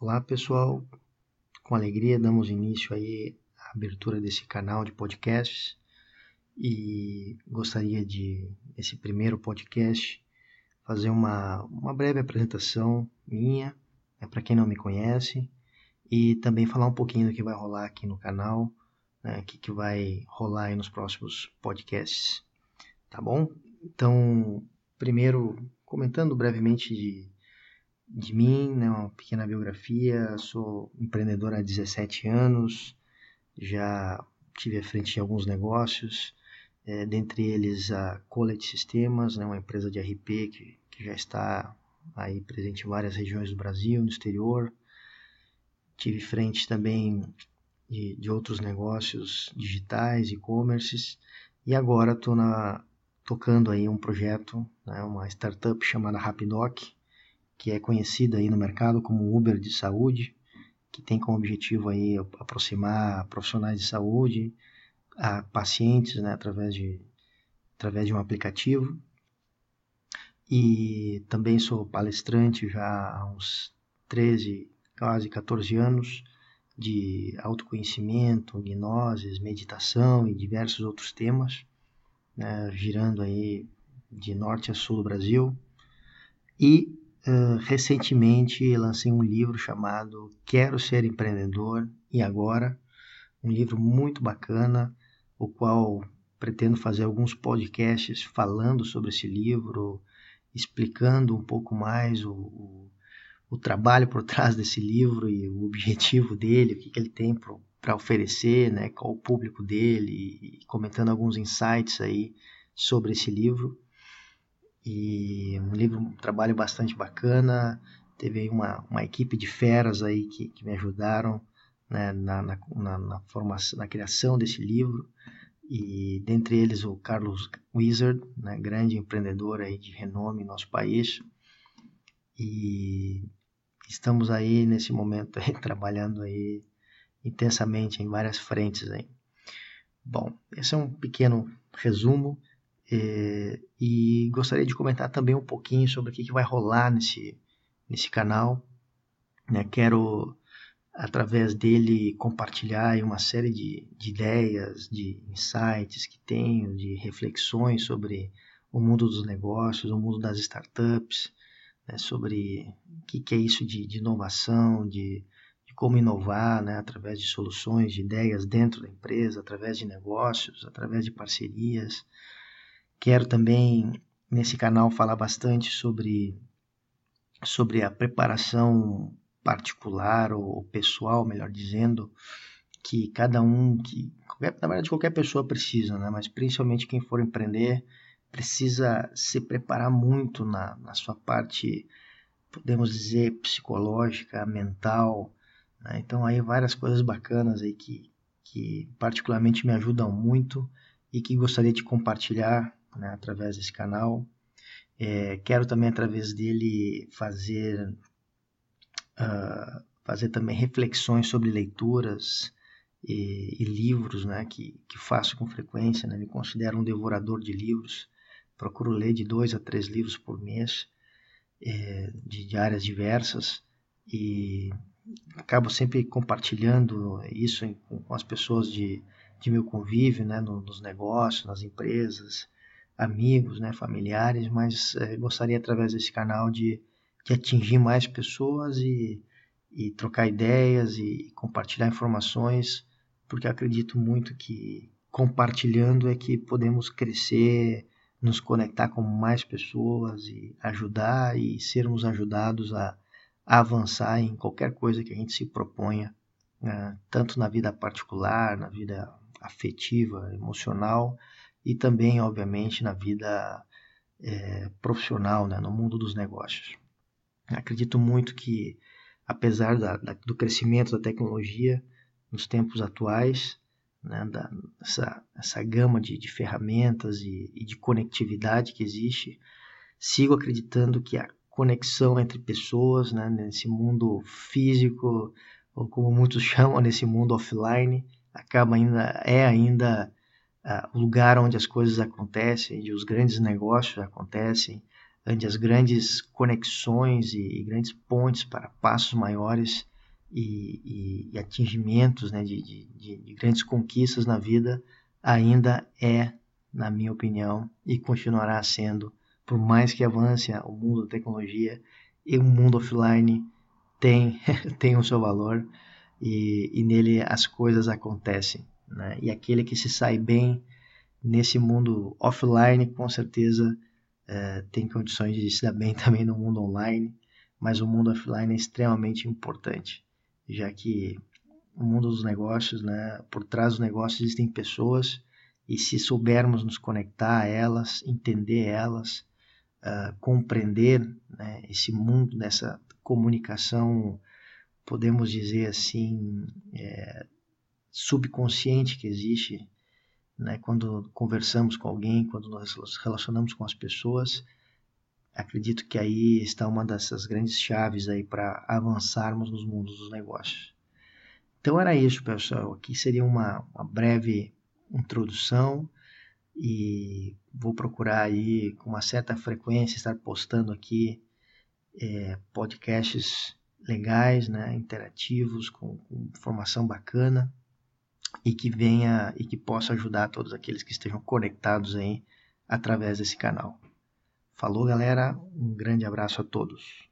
Olá pessoal, com alegria damos início aí à abertura desse canal de podcasts. E gostaria de, esse primeiro podcast, fazer uma, uma breve apresentação minha, né, para quem não me conhece, e também falar um pouquinho do que vai rolar aqui no canal, né, que, que vai rolar aí nos próximos podcasts, tá bom? Então, primeiro, comentando brevemente de, de mim, né, uma pequena biografia, sou empreendedor há 17 anos, já tive à frente de alguns negócios, é, dentre eles a Collet Sistemas, né, uma empresa de RP que, que já está aí presente em várias regiões do Brasil, no exterior. Tive frente também de, de outros negócios digitais, e-commerces, e agora estou tocando aí um projeto, né, uma startup chamada Rapidoc, que é conhecida aí no mercado como Uber de saúde, que tem como objetivo aí aproximar profissionais de saúde a pacientes, né, através de através de um aplicativo. E também sou palestrante já há uns 13, quase 14 anos de autoconhecimento, gnoses, meditação e diversos outros temas, né, girando aí de norte a sul do Brasil. E uh, recentemente lancei um livro chamado Quero Ser Empreendedor e Agora, um livro muito bacana, o qual pretendo fazer alguns podcasts falando sobre esse livro, explicando um pouco mais o, o o trabalho por trás desse livro e o objetivo dele, o que, que ele tem para oferecer, né, qual o público dele, e comentando alguns insights aí sobre esse livro. E um livro, um trabalho bastante bacana. Teve uma, uma equipe de feras aí que, que me ajudaram né, na, na, na, na, formação, na criação desse livro. E dentre eles o Carlos Wizard, né, grande empreendedor aí de renome em nosso país. E estamos aí nesse momento aí, trabalhando aí intensamente em várias frentes aí. Bom, esse é um pequeno resumo eh, e gostaria de comentar também um pouquinho sobre o que, que vai rolar nesse, nesse canal. Né? Quero, através dele, compartilhar uma série de, de ideias, de insights que tenho, de reflexões sobre o mundo dos negócios, o mundo das startups, né, sobre o que, que, é isso de, de inovação, de, de, como inovar né, através de soluções, de ideias dentro da empresa, através de negócios, através de parcerias. Quero também, nesse canal, falar bastante sobre, sobre a preparação particular ou pessoal, melhor dizendo, que cada um, que qualquer, na verdade qualquer pessoa precisa, né? mas principalmente quem for empreender, precisa se preparar muito na, na sua parte, podemos dizer, psicológica, mental. Né? Então, aí várias coisas bacanas aí que, que particularmente me ajudam muito e que gostaria de compartilhar né, através desse canal. É, quero também, através dele, fazer, uh, fazer também reflexões sobre leituras, e, e, livros né, que, que faço com frequência, né, me considero um devorador de livros procuro ler de dois a três livros por mês, é, de, de, áreas diversas, e acabo sempre compartilhando isso com as pessoas de, de meu convívio, né, no, nos negócios, nas empresas, amigos, né, familiares, mas é, gostaria através desse canal de, de atingir mais pessoas e, e trocar ideias e compartilhar informações, porque acredito muito que compartilhando é que podemos crescer nos conectar com mais pessoas e ajudar e sermos ajudados a, a avançar em qualquer coisa que a gente se proponha, né? tanto na vida particular, na vida afetiva, emocional e também, obviamente, na vida é, profissional, né? no mundo dos negócios. Acredito muito que, apesar da, da, do crescimento da tecnologia nos tempos atuais, né, da, essa, essa gama de, de ferramentas e, e, de conectividade que existe, sigo acreditando que a conexão entre pessoas, né, nesse mundo físico, ou como muitos chamam, nesse mundo offline, acaba ainda, é ainda o lugar onde as coisas acontecem, onde os grandes negócios acontecem, onde as grandes conexões e, e grandes pontes para passos maiores e, e, e atingimentos, né, de, de, de grandes conquistas na vida, ainda é, na minha opinião, e continuará sendo, por mais que avance o mundo da tecnologia e o mundo offline tem, tem o seu valor e, e nele as coisas acontecem. Né? E aquele que se sai bem nesse mundo offline, com certeza é, tem condições de se dar bem também no mundo online, mas o mundo offline é extremamente importante, já que o mundo dos negócios, né, por trás dos negócios existem pessoas e se soubermos nos conectar a elas, entender elas, uh, compreender né, esse mundo dessa comunicação, podemos dizer assim, é, subconsciente que existe né, quando conversamos com alguém, quando nós nos relacionamos com as pessoas, acredito que aí está uma dessas grandes chaves aí para avançarmos nos mundos dos negócios. Então era isso, pessoal. Aqui seria uma, uma breve introdução e vou procurar aí com uma certa frequência estar postando aqui é, podcasts legais, né, interativos, com, com informação bacana e que venha e que possa ajudar todos aqueles que estejam conectados aí através desse canal. Falou, galera. Um grande abraço a todos.